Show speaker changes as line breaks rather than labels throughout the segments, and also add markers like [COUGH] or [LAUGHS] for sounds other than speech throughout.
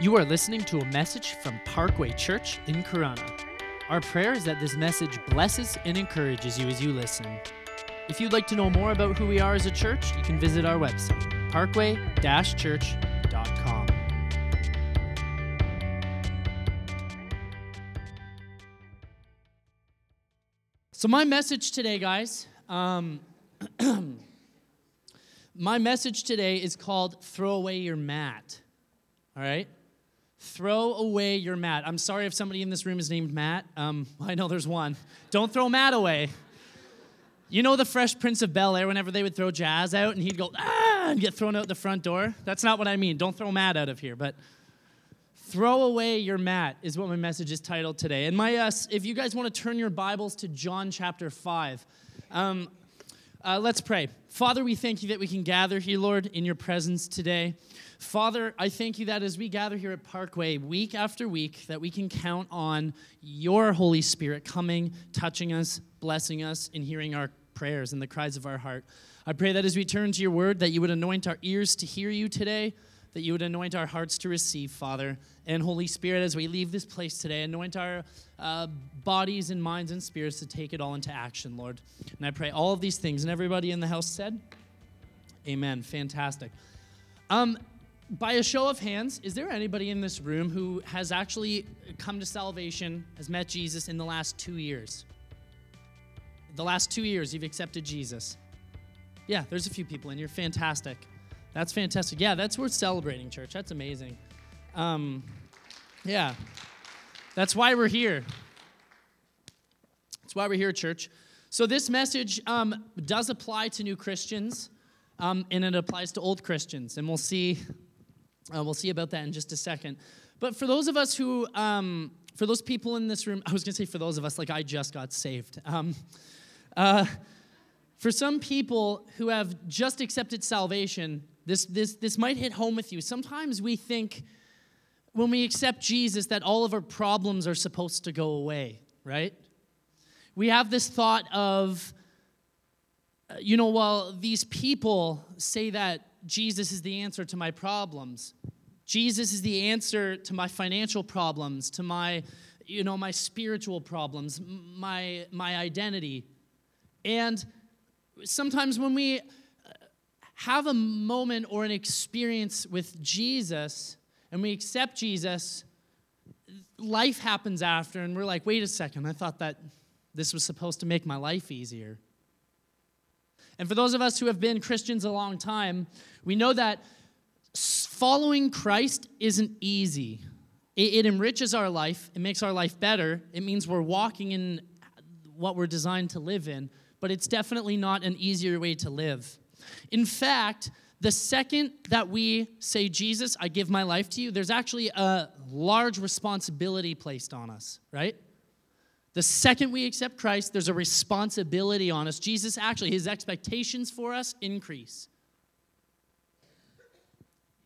You are listening to a message from Parkway Church in Corunna. Our prayer is that this message blesses and encourages you as you listen. If you'd like to know more about who we are as a church, you can visit our website, parkway-church.com. So, my message today, guys, um, [CLEARS THROAT] my message today is called Throw Away Your Mat. All right? Throw away your mat. I'm sorry if somebody in this room is named Matt. Um, [LAUGHS] I know there's one. Don't throw Matt away. You know the Fresh Prince of Bel Air, whenever they would throw Jazz out and he'd go, ah, and get thrown out the front door? That's not what I mean. Don't throw Matt out of here. But throw away your mat is what my message is titled today. And my, uh, if you guys want to turn your Bibles to John chapter 5, um, uh, let's pray. Father, we thank you that we can gather here, Lord, in your presence today. Father, I thank you that as we gather here at Parkway week after week, that we can count on your Holy Spirit coming, touching us, blessing us, and hearing our prayers and the cries of our heart. I pray that as we turn to your word, that you would anoint our ears to hear you today, that you would anoint our hearts to receive, Father. And Holy Spirit, as we leave this place today, anoint our uh, bodies and minds and spirits to take it all into action, Lord. And I pray all of these things. And everybody in the house said, Amen. Fantastic. Um, by a show of hands, is there anybody in this room who has actually come to salvation, has met Jesus in the last two years? The last two years, you've accepted Jesus. Yeah, there's a few people in here. Fantastic. That's fantastic. Yeah, that's worth celebrating, church. That's amazing. Um, yeah, that's why we're here. That's why we're here, church. So, this message um, does apply to new Christians, um, and it applies to old Christians. And we'll see, uh, we'll see about that in just a second. But for those of us who, um, for those people in this room, [LAUGHS] I was going to say for those of us, like I just got saved. Um, uh, for some people who have just accepted salvation, this, this, this might hit home with you. Sometimes we think when we accept Jesus that all of our problems are supposed to go away, right? We have this thought of, uh, you know, well, these people say that Jesus is the answer to my problems. Jesus is the answer to my financial problems, to my, you know, my spiritual problems, my, my identity. And sometimes when we have a moment or an experience with Jesus and we accept Jesus, life happens after, and we're like, wait a second, I thought that this was supposed to make my life easier. And for those of us who have been Christians a long time, we know that following Christ isn't easy. It, it enriches our life, it makes our life better, it means we're walking in what we're designed to live in, but it's definitely not an easier way to live. In fact, the second that we say, Jesus, I give my life to you, there's actually a large responsibility placed on us, right? The second we accept Christ, there's a responsibility on us. Jesus actually, his expectations for us increase.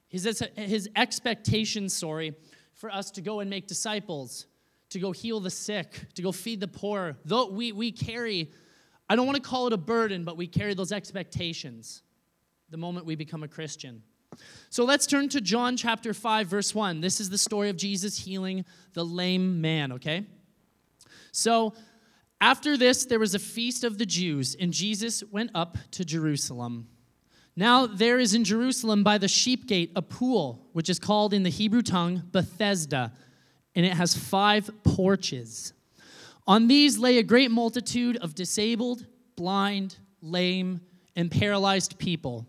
His, his expectations, sorry, for us to go and make disciples, to go heal the sick, to go feed the poor. Though we, we carry I don't want to call it a burden, but we carry those expectations the moment we become a Christian. So let's turn to John chapter 5, verse 1. This is the story of Jesus healing the lame man, okay? So after this, there was a feast of the Jews, and Jesus went up to Jerusalem. Now there is in Jerusalem by the sheep gate a pool, which is called in the Hebrew tongue Bethesda, and it has five porches. On these lay a great multitude of disabled, blind, lame, and paralyzed people.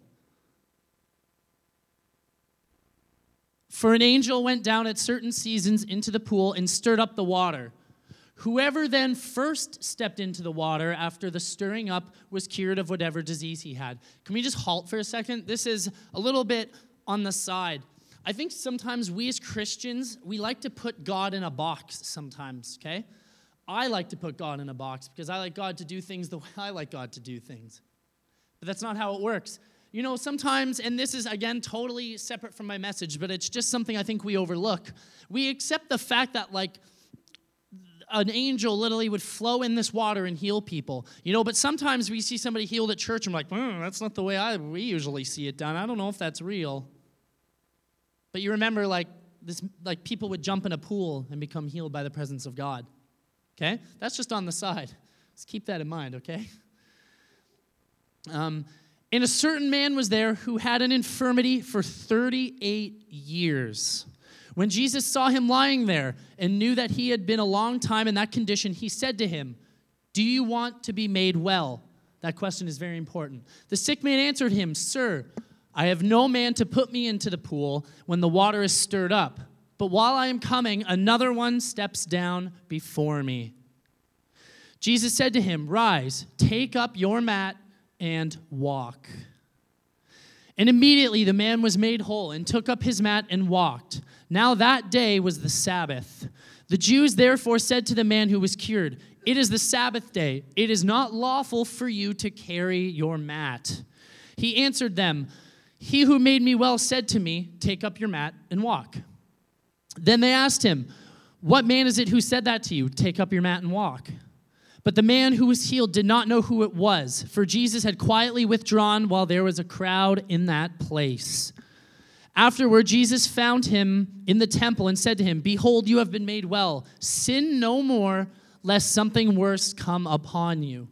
For an angel went down at certain seasons into the pool and stirred up the water. Whoever then first stepped into the water after the stirring up was cured of whatever disease he had. Can we just halt for a second? This is a little bit on the side. I think sometimes we as Christians, we like to put God in a box sometimes, okay? I like to put God in a box because I like God to do things the [LAUGHS] way I like God to do things. But that's not how it works. You know, sometimes, and this is again totally separate from my message, but it's just something I think we overlook. We accept the fact that, like, an angel literally would flow in this water and heal people. You know, but sometimes we see somebody healed at church and we're like, mm, that's not the way I we usually see it done. I don't know if that's real. But you remember, like, this like people would jump in a pool and become healed by the presence of God. Okay? That's just on the side. Let's keep that in mind, okay? Um, and a certain man was there who had an infirmity for 38 years. When Jesus saw him lying there and knew that he had been a long time in that condition, he said to him, Do you want to be made well? That question is very important. The sick man answered him, Sir, I have no man to put me into the pool when the water is stirred up. But while I am coming, another one steps down before me. Jesus said to him, Rise, take up your mat and walk. And immediately the man was made whole and took up his mat and walked. Now that day was the Sabbath. The Jews therefore said to the man who was cured, It is the Sabbath day. It is not lawful for you to carry your mat. He answered them, He who made me well said to me, Take up your mat and walk. Then they asked him, What man is it who said that to you? Take up your mat and walk. But the man who was healed did not know who it was, for Jesus had quietly withdrawn while there was a crowd in that place. Afterward, Jesus found him in the temple and said to him, Behold, you have been made well. Sin no more, lest something worse come upon you.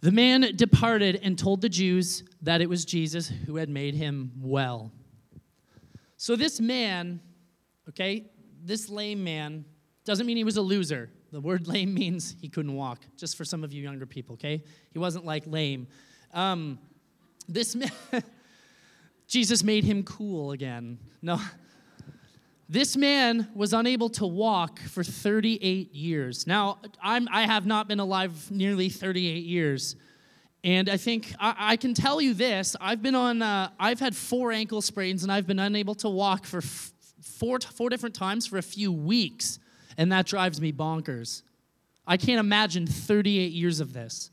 The man departed and told the Jews that it was Jesus who had made him well. So, this man, okay, this lame man, doesn't mean he was a loser. The word [LAUGHS] lame means he couldn't walk, just for some of you younger people, okay? He wasn't like lame. Um, this man, [LAUGHS] Jesus made him cool again. No. This man was unable to walk for 38 years. Now, I'm, I have not been alive nearly 38 years. And I think I, I can tell you this I've been on, uh, I've had four ankle sprains and I've been unable to walk for four, four different times for a few weeks and that drives me bonkers. I can't imagine 38 years of this.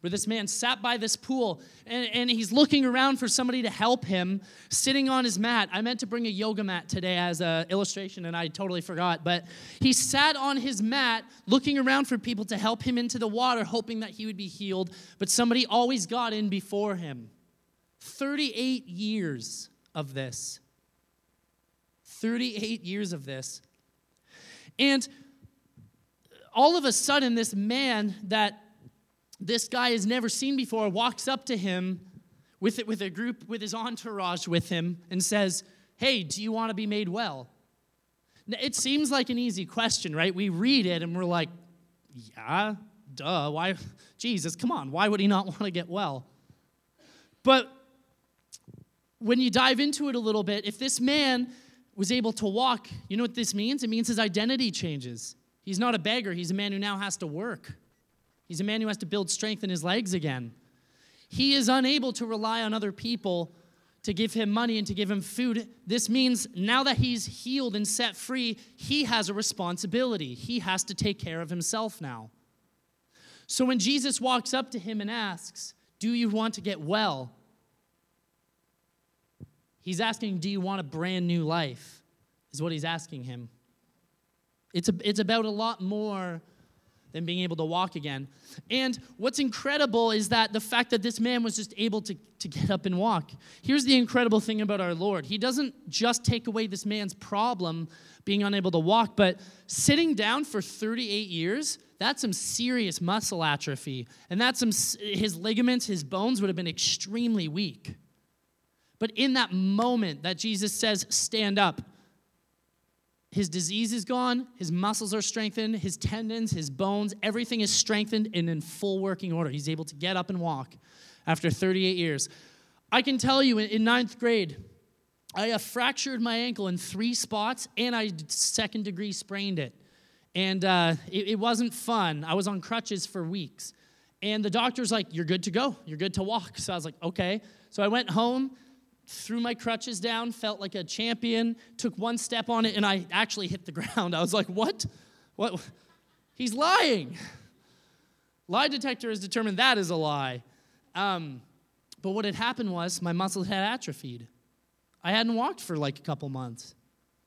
Where this man sat by this pool and, and he's looking around for somebody to help him, sitting on his mat. I meant to bring a yoga mat today as an illustration and I totally forgot. But he sat on his mat looking around for people to help him into the water, hoping that he would be healed. But somebody always got in before him. 38 years of this. 38 years of this. And all of a sudden, this man that this guy has never seen before walks up to him with, it, with a group, with his entourage with him, and says, Hey, do you want to be made well? It seems like an easy question, right? We read it and we're like, Yeah, duh. Why? Jesus, come on. Why would he not [LAUGHS] want to get well? But when you dive into it a little bit, if this man was able to walk, you know what this means? It means his identity changes. He's not a beggar, he's a man who now has to work. He's a man who has to build strength in his legs again. He is unable to rely on other people to give him money and to give him food. This means now that he's healed and set free, he has a responsibility. He has to take care of himself now. So when Jesus walks up to him and asks, Do you want to get well? He's asking, Do you want a brand new life? Is what he's asking him. It's, a, it's about a lot more than being able to walk again. And what's incredible is that the fact that this man was just able to, to get up and walk. Here's the incredible thing about our Lord He doesn't just take away this man's problem, being unable to walk, but sitting down for 38 years, that's some serious muscle atrophy. And that's some, his ligaments, his bones would have been extremely weak. But in that moment that Jesus says, stand up, his disease is gone, his muscles are strengthened, his tendons, his bones, everything is strengthened and in full working order. He's able to get up and walk after 38 years. I can tell you in ninth grade, I fractured my ankle in three spots and I second degree sprained it. And uh, it, it wasn't fun. I was on crutches for weeks. And the doctor's like, You're good to go. You're good to walk. So I was like, Okay. So I went home threw my crutches down, felt like a champion, took one step on it, and I actually hit the [LAUGHS] ground. I was like, what? What? He's lying. Lie detector has determined that is a lie. Um, but what had happened was my muscles had atrophied. I hadn't walked for like a couple months.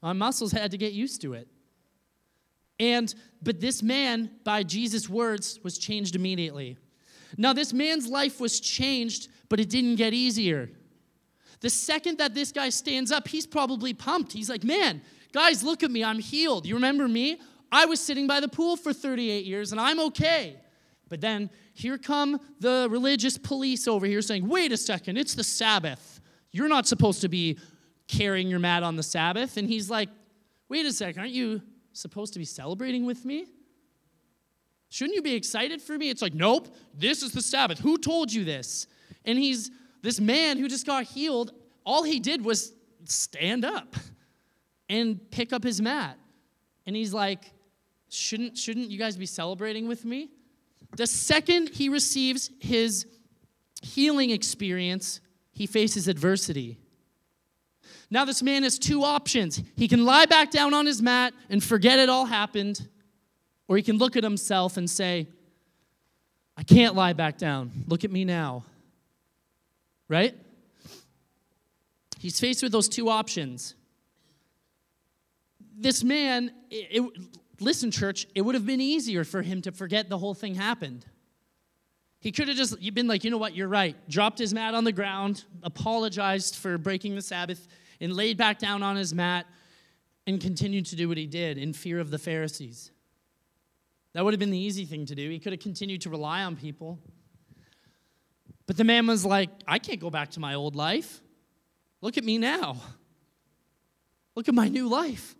My muscles had to get used to it. And, but this man, by Jesus' words, was changed immediately. Now, this man's life was changed, but it didn't get easier. The second that this guy stands up, he's probably pumped. He's like, man, Guys, look at me. I'm healed. You remember me? I was sitting by the pool for 38 years and I'm okay. But then here come the religious police over here saying, wait a second, it's the Sabbath. You're not supposed to be carrying your mat on the Sabbath. And he's like, wait a second, aren't you supposed to be celebrating with me? Shouldn't you be excited for me? It's like, nope, this is the Sabbath. Who told you this? And he's this man who just got healed. All he did was stand up and pick up his mat. And he's like, shouldn't, shouldn't you guys be celebrating with me? The second he receives his healing experience, he faces adversity. Now, this man has two options. He can lie back down on his mat and forget it all happened, or he can look at himself and say, I can't lie back down. Look at me now. Right? He's faced with those two options. This man, it, it, listen, church, it would have been easier for him to forget the whole thing happened. He could have just been like, you know what, you're right. Dropped his mat on the ground, apologized for breaking the Sabbath, and laid back down on his mat and continued to do what he did in fear of the Pharisees. That would have been the easy thing to do. He could have continued to rely on people. But the man was like, I can't go back to my old life. Look at me now. Look at my new life.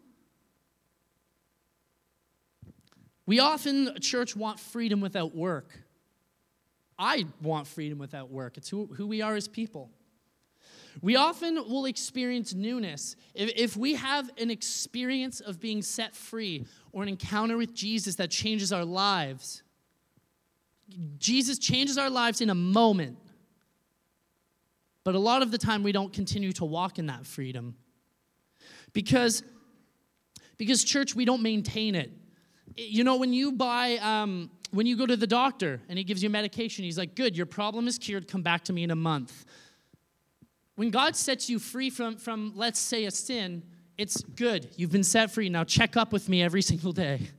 We often, church, want freedom without work. I want freedom without work. It's who, who we are as people. We often will experience newness. If, if we have an experience of being set free or an encounter with Jesus that changes our lives, Jesus changes our lives in a moment. But a lot of the time, we don't continue to walk in that freedom. Because, because church, we don't maintain it. You know, when you buy, um, when you go to the doctor and he gives you medication, he's like, Good, your problem is cured, come back to me in a month. When God sets you free from, from let's say, a sin, it's good. You've been set free. Now check up with me every [LAUGHS] single day.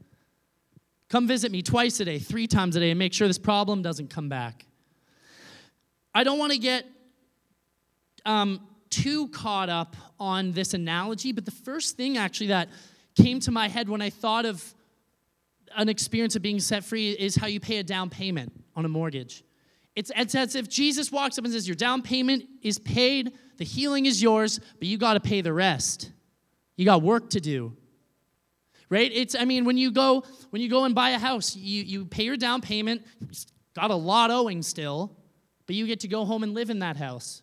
Come visit me twice a day, three times a day, and make sure this problem doesn't come back. I don't want to get um, too caught up on this analogy, but the first thing actually that came to my head when I thought of an experience of being set free is how you pay a down payment on a mortgage. It's, it's as if Jesus walks up and says, Your down payment is paid, the healing is yours, but you got to pay the rest. You got work to do. Right? It's, I mean, when you go, when you go and buy a house, you, you pay your down payment, got a lot owing still, but you get to go home and live in that house.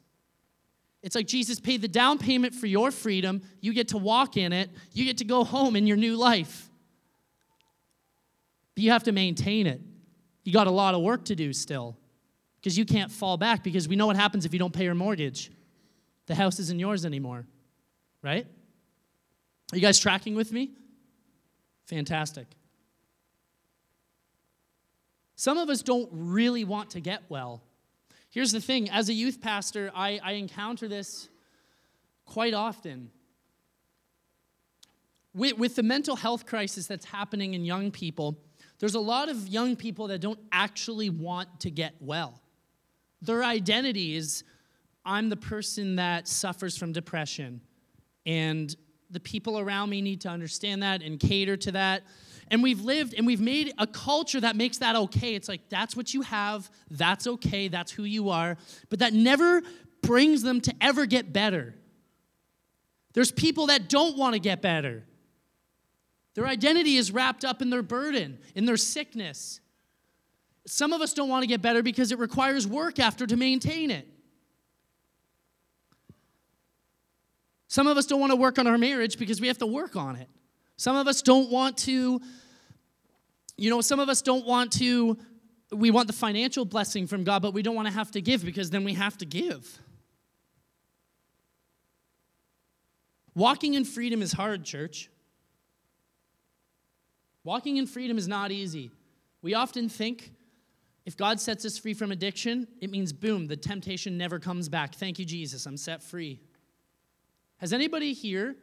It's like Jesus paid the down payment for your freedom. You get to walk in it. You get to go home in your new life but you have to maintain it. You got a lot of work to do still because you can't fall back because we know what happens if you don't pay your mortgage. The house isn't yours anymore, right? Are you guys tracking with me? Fantastic. Some of us don't really want to get well. Here's the thing as a youth pastor, I, I encounter this quite often. With, with the mental health crisis that's happening in young people, there's a lot of young people that don't actually want to get well. Their identity is I'm the person that suffers from depression. And the people around me need to understand that and cater to that. And we've lived and we've made a culture that makes that okay. It's like, that's what you have, that's okay, that's who you are. But that never brings them to ever get better. There's people that don't want to get better. Their identity is wrapped up in their burden, in their sickness. Some of us don't want to get better because it requires work after to maintain it. Some of us don't want to work on our marriage because we have to work on it. Some of us don't want to, you know, some of us don't want to, we want the financial blessing from God, but we don't want to have to give because then we have to give. Walking in freedom is hard, church. Walking in freedom is not easy. We often think if God sets us free from addiction, it means boom, the temptation never comes back. Thank you, Jesus, I'm set free. Has anybody here,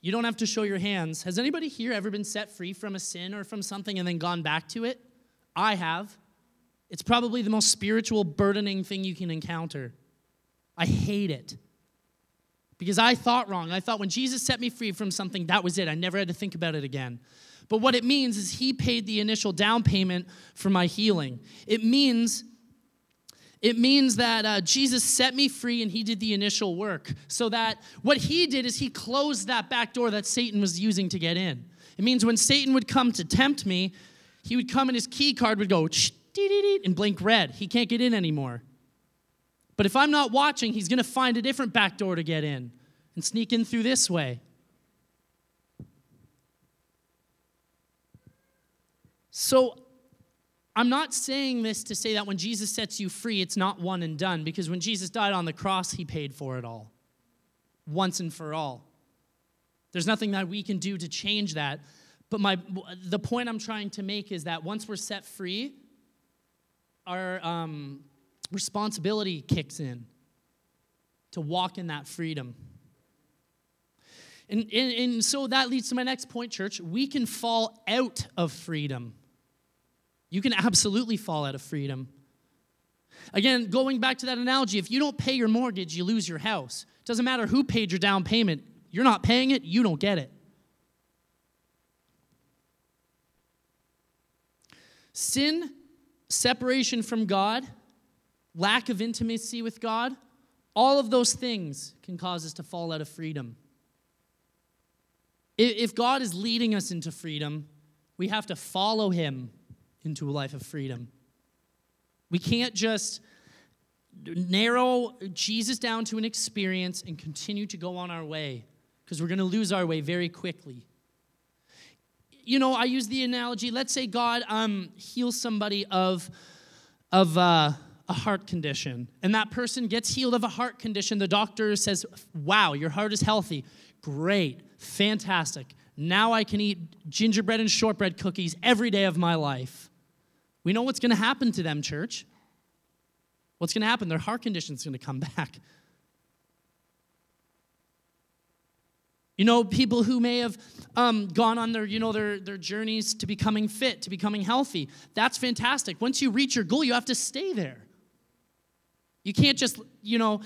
you don't have to show your hands, has anybody here ever been set free from a sin or from something and then gone back to it? I have. It's probably the most spiritual, burdening thing you can encounter. I hate it because I thought wrong. I thought when Jesus set me free from something, that was it. I never had to think about it again. But what it means is he paid the initial down payment for my healing. It means it means that uh, Jesus set me free and he did the initial work. So that what he did is he closed that back door that Satan was using to get in. It means when Satan would come to tempt me, he would come and his key card would go and blink red. He can't get in anymore. But if I'm not watching, he's going to find a different back door to get in and sneak in through this way. So I'm not saying this to say that when Jesus sets you free, it's not one and done, because when Jesus died on the cross, he paid for it all, once and for all. There's nothing that we can do to change that. But my, the point I'm trying to make is that once we're set free, our um, responsibility kicks in to walk in that freedom. And, and, and so that leads to my next point, church. We can fall out of freedom. You can absolutely fall out of freedom. Again, going back to that analogy, if you don't pay your mortgage, you lose your house. It doesn't matter who paid your down payment. You're not paying it, you don't get it. Sin, separation from God, lack of intimacy with God, all of those things can cause us to fall out of freedom. If God is leading us into freedom, we have to follow Him into a life of freedom. We can't just narrow Jesus down to an experience and continue to go on our way because we're going to lose our way very quickly. You know, I use the analogy let's say God um, heals somebody of, of uh, a heart condition, and that person gets healed of a heart condition. The doctor says, Wow, your heart is healthy. Great, fantastic. Now I can eat gingerbread and shortbread cookies every day of my life. We know what's going to happen to them, church. What's going to happen? Their heart condition is going to come [LAUGHS] back. You know, people who may have um, gone on their, you know, their, their journeys to becoming fit, to becoming healthy. That's fantastic. Once you reach your goal, you have to stay there. You can't just, you know,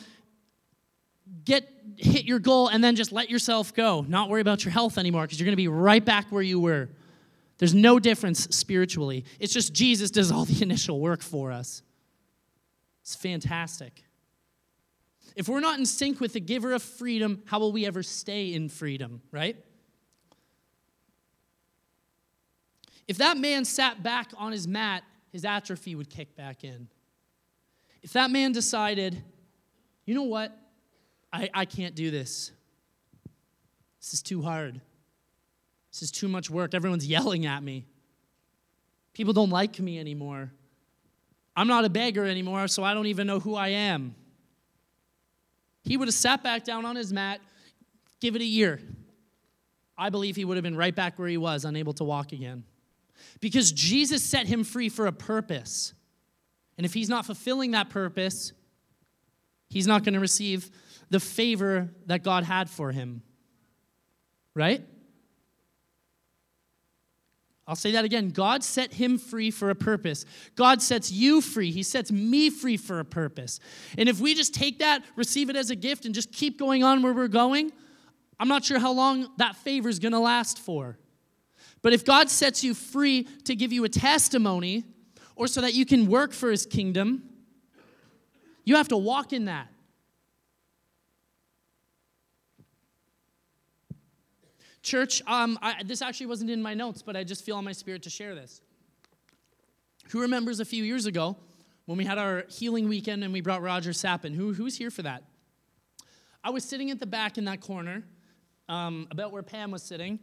get hit your goal and then just let yourself go, not worry about your health anymore, because you're going to be right back where you were. There's no difference spiritually. It's just Jesus does all the [LAUGHS] initial work for us. It's fantastic. If we're not in sync with the giver of freedom, how will we ever stay in freedom, right? If that man sat back on his mat, his atrophy would kick back in. If that man decided, you know what, I, I can't do this, this is too hard. This is too much work. Everyone's yelling at me. People don't like me anymore. I'm not a beggar anymore, so I don't even know who I am. He would have sat back down on his mat, give it a year. I believe he would have been right back where he was, unable to walk again. Because Jesus set him free for a purpose. And if he's not fulfilling that purpose, he's not going to receive the favor that God had for him. Right? I'll say that again. God set him free for a purpose. God sets you free. He sets me free for a purpose. And if we just take that, receive it as a gift, and just keep going on where we're going, I'm not sure how long that favor is going to last for. But if God sets you free to give you a testimony or so that you can work for his kingdom, you have to walk in that. Church, um, I, this actually wasn't in my notes, but I just feel on my spirit to share this. Who remembers a few years ago when we had our healing weekend and we brought Roger Sappin? Who, who's here for that? I was sitting at the back in that corner, um, about where Pam was sitting,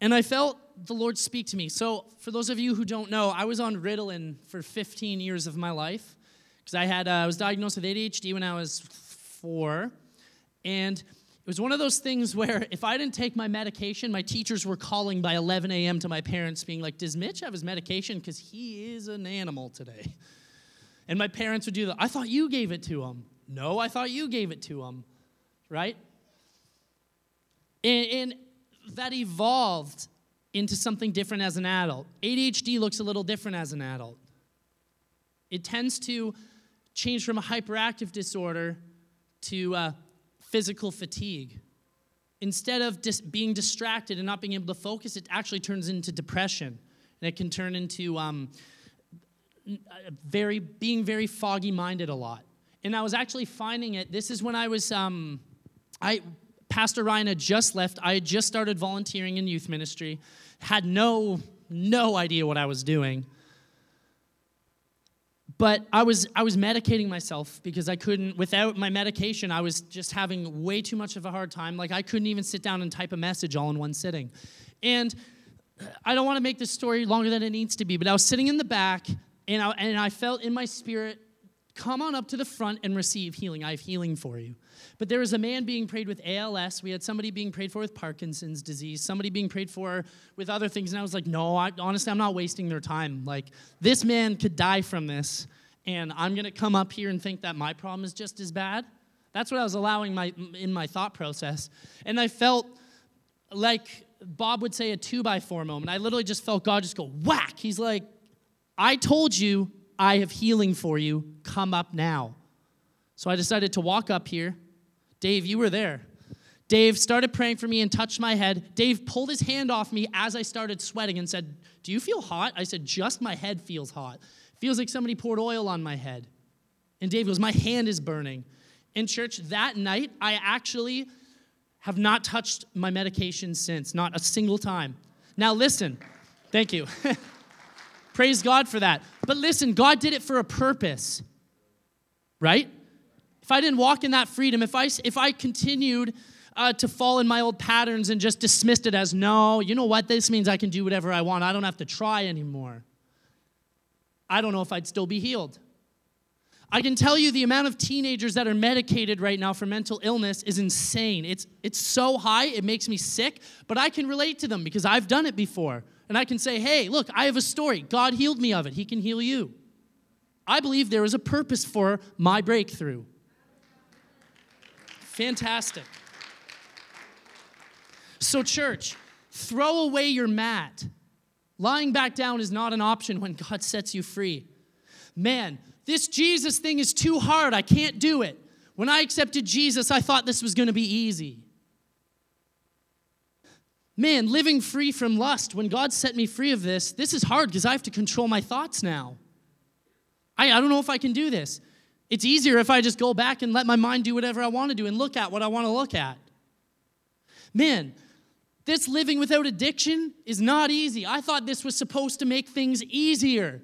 and I felt the Lord speak to me. So, for those of you who don't know, I was on Ritalin for 15 years of my life because I had uh, I was diagnosed with ADHD when I was four, and it was one of those things where if I didn't take my medication, my teachers were calling by 11 a.m. to my parents, being like, Does Mitch have his medication? Because he is an animal today. And my parents would do that. I thought you gave it to him. No, I thought you gave it to him. Right? And, and that evolved into something different as an adult. ADHD looks a little different as an adult. It tends to change from a hyperactive disorder to uh, physical fatigue. Instead of dis- being distracted and not being able to focus, it actually turns into depression. And it can turn into um, very, being very foggy minded a lot. And I was actually finding it. This is when I was, um, I, Pastor Ryan had just left. I had just started volunteering in youth ministry, had no, no idea what I was doing but I was I was medicating myself because I couldn't without my medication I was just having way too much of a hard time like I couldn't even sit down and type a message all in one sitting. And I don't want to make this story longer than it needs to be, but I was sitting in the back and I, and I felt in my spirit come on up to the front and receive healing. I have healing for you. But there was a man being prayed with ALS. We had somebody being prayed for with Parkinson's disease, somebody being prayed for with other things. And I was like, no, I, honestly, I'm not wasting their time. Like, this man could die from this, and I'm going to come up here and think that my problem is just as bad. That's what I was allowing my, in my thought process. And I felt like Bob would say a two by four moment. I literally just felt God just go whack. He's like, I told you I have healing for you. Come up now. So I decided to walk up here Dave, you were there. Dave started praying for me and touched my head. Dave pulled his hand off me as I started sweating and said, Do you feel hot? I said, Just my head feels hot. Feels like somebody poured oil on my head. And Dave goes, My hand is burning. In church that night, I actually have not touched my medication since, not a single time. Now, listen, thank you. [LAUGHS] Praise God for that. But listen, God did it for a purpose, right? if I didn't walk in that freedom, if I, if I continued uh, to fall in my old patterns and just dismissed it as, no, you know what, this means I can do whatever I want, I don't have to try anymore, I don't know if I'd still be healed. I can tell you the amount of teenagers that are medicated right now for mental illness is insane. It's, it's so high, it makes me sick, but I can relate to them because I've done it before. And I can say, hey, look, I have a story. God healed me of it, He can heal you. I believe there is a purpose for my breakthrough. Fantastic. So, church, throw away your mat. Lying back down is not an option when God sets you free. Man, this Jesus thing is too hard. I can't do it. When I accepted Jesus, I thought this was going to be easy. Man, living free from lust, when God set me free of this, this is hard because I have to control my thoughts now. I, I don't know if I can do this. It's easier if I just go back and let my mind do whatever I want to do and look at what I want to look at. Man, this living without addiction is not easy. I thought this was supposed to make things easier.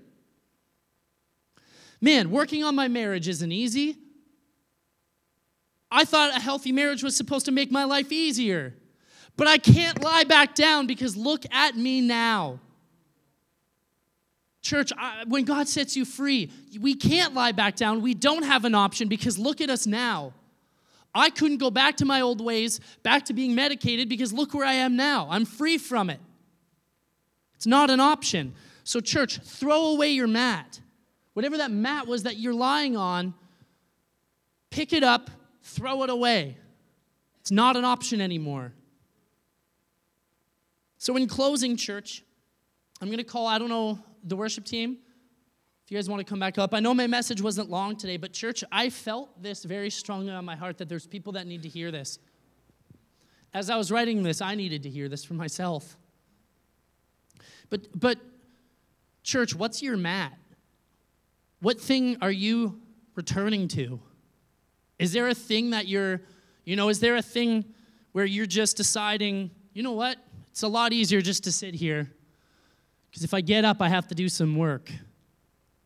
Man, working on my marriage isn't easy. I thought a healthy marriage was supposed to make my life easier. But I can't lie back down because look at me now. Church, I, when God sets you free, we can't lie back down. We don't have an option because look at us now. I couldn't go back to my old ways, back to being medicated because look where I am now. I'm free from it. It's not an option. So, church, throw away your mat. Whatever that mat was that you're lying on, pick it up, throw it away. It's not an option anymore. So, in closing, church, I'm going to call, I don't know the worship team, if you guys want to come back up, I know my message wasn't long today, but church, I felt this very strongly on my heart that there's people that need to hear this. As I was writing this, I needed to hear this for myself. But, but church, what's your mat? What thing are you returning to? Is there a thing that you're, you know, is there a thing where you're just deciding, you know what? It's a lot easier just to sit here because if I get up, I have to do some work.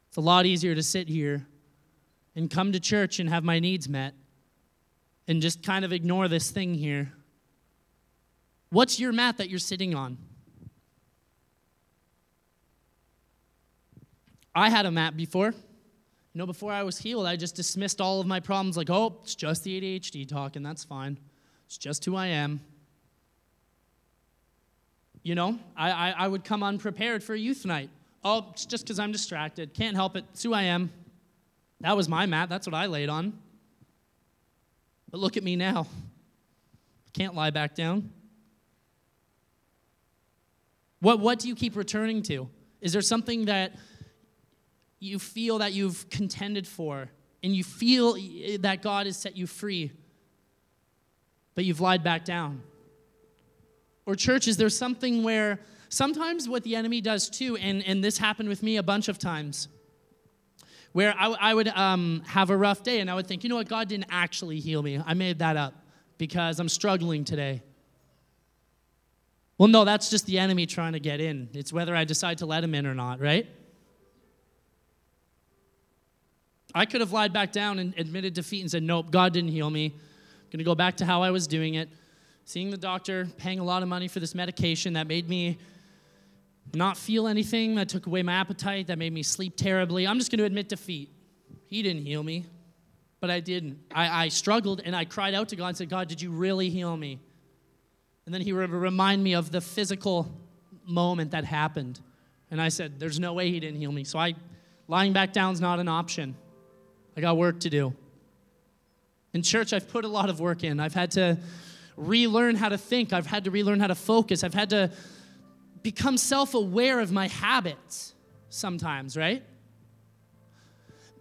It's a lot easier to sit here and come to church and have my needs met and just kind of ignore this thing here. What's your mat that you're sitting on? I had a mat before. You know, before I was healed, I just dismissed all of my problems like, oh, it's just the ADHD talking, that's fine. It's just who I am. You know, I, I, I would come unprepared for a youth night. Oh, it's just because I'm distracted. Can't help it. It's who I am. That was my mat. That's what I laid on. But look at me now. Can't lie back down. What, what do you keep returning to? Is there something that you feel that you've contended for and you feel that God has set you free? but you've lied back down? Or, church, is there something where sometimes what the enemy does too, and, and this happened with me a bunch of times, where I, I would um, have a rough day and I would think, you know what, God didn't actually heal me. I made that up because I'm struggling today. Well, no, that's just the enemy trying to get in. It's whether I decide to let him in or not, right? I could have lied back down and admitted defeat and said, nope, God didn't heal me. I'm going to go back to how I was doing it. Seeing the doctor, paying a lot of money for this medication that made me not feel anything, that took away my appetite, that made me sleep terribly. I'm just going to admit defeat. He didn't heal me, but I didn't. I, I struggled and I cried out to God and said, God, did you really heal me? And then he would remind me of the physical moment that happened. And I said, There's no way he didn't heal me. So I lying back down is not an option. I got work to do. In church, I've put a lot of work in. I've had to relearn how to think. I've had to relearn how to focus. I've had to become self aware of my habits sometimes, right?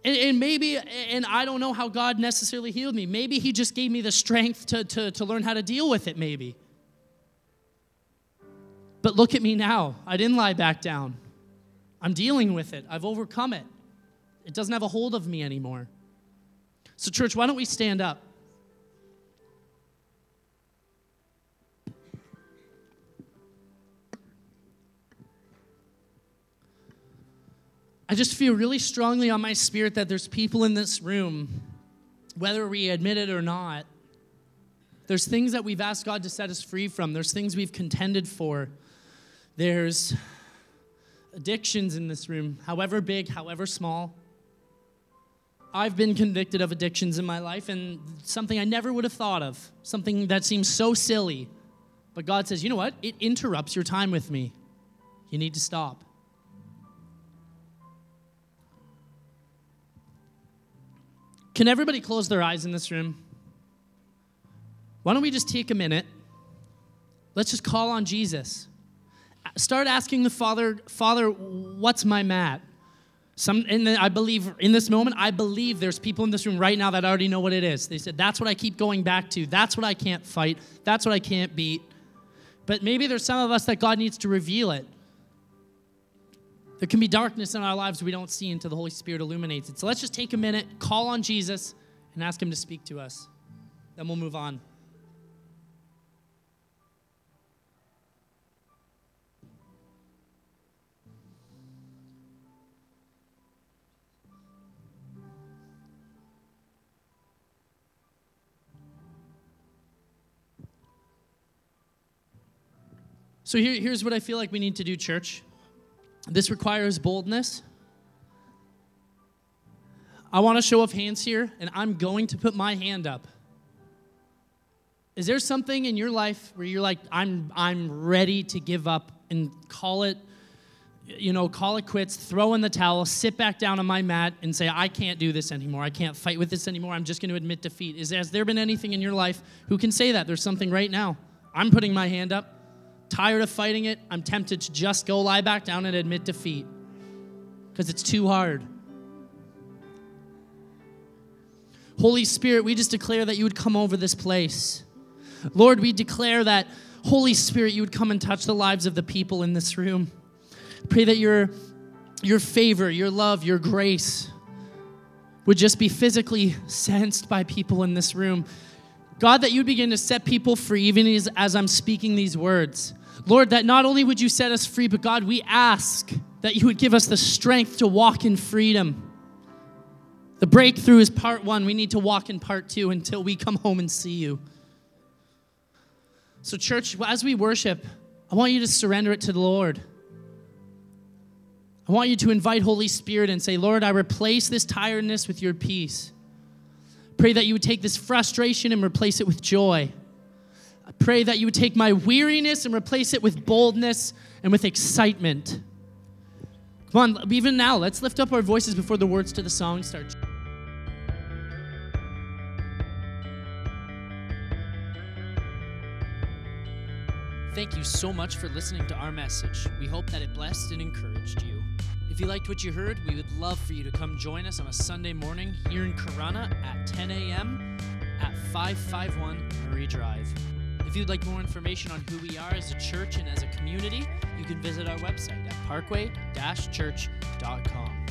And, and, maybe, and I don't know how God necessarily healed me. Maybe He just gave me the strength to, to, to learn how to deal with it, maybe. But look at me now. I didn't lie back down. I'm dealing with it, I've overcome it. It doesn't have a hold of me anymore. So, church, why don't we stand up? I just feel really strongly on my spirit that there's people in this room, whether we admit it or not, there's things that we've asked God to set us free from. There's things we've contended for. There's addictions in this room, however big, however small. I've been convicted of addictions in my life and something I never would have thought of, something that seems so silly. But God says, you know what? It interrupts your time with me. You need to stop. Can everybody close their eyes in this room? Why don't we just take a minute? Let's just call on Jesus. Start asking the Father, Father, what's my mat? Some, and I believe in this moment, I believe there's people in this room right now that already know what it is. They said, That's what I keep going back to. That's what I can't fight. That's what I can't beat. But maybe there's some of us that God needs to reveal it. There can be darkness in our lives we don't see until the Holy Spirit illuminates it. So let's just take a minute, call on Jesus, and ask Him to speak to us. Then we'll move on. So here, here's what I feel like we need to do, church. This requires boldness. I want a show of hands here, and I'm going to put my hand up. Is there something in your life where you're like, I'm, I'm ready to give up and call it, you know, call it quits, throw in the towel, sit back down on my mat and say, I can't do this anymore. I can't fight with this anymore. I'm just going to admit defeat. Is, has there been anything in your life who can say that? There's something right now. I'm putting my hand up tired of fighting it, I'm tempted to just go lie back down and admit defeat because it's too hard. Holy Spirit, we just declare that you would come over this place. Lord, we declare that, Holy Spirit, you would come and touch the lives of the people in this room. Pray that your, your favor, your love, your grace would just be physically [LAUGHS] sensed by people in this room. God, that you'd begin to set people free even as, as I'm speaking these words. Lord, that not only would you set us free, but God, we ask that you would give us the strength to walk in freedom. The breakthrough is part one. We need to walk in part two until we come home and see you. So, church, as we worship, I want you to surrender it to the Lord. I want you to invite Holy Spirit and say, Lord, I replace this tiredness with your peace. Pray that you would take this frustration and replace it with joy. I pray that you would take my weariness and replace it with boldness and with excitement. Come on, even now, let's lift up our voices before the words to the song start. Thank you so much for listening to our message. We hope that it blessed and encouraged you. If you liked what you heard, we would love for you to come join us on a Sunday morning here in Corunna at 10 a.m at 551 Marie Drive. If you'd like more information on who we are as a church and as a community, you can visit our website at parkway-church.com.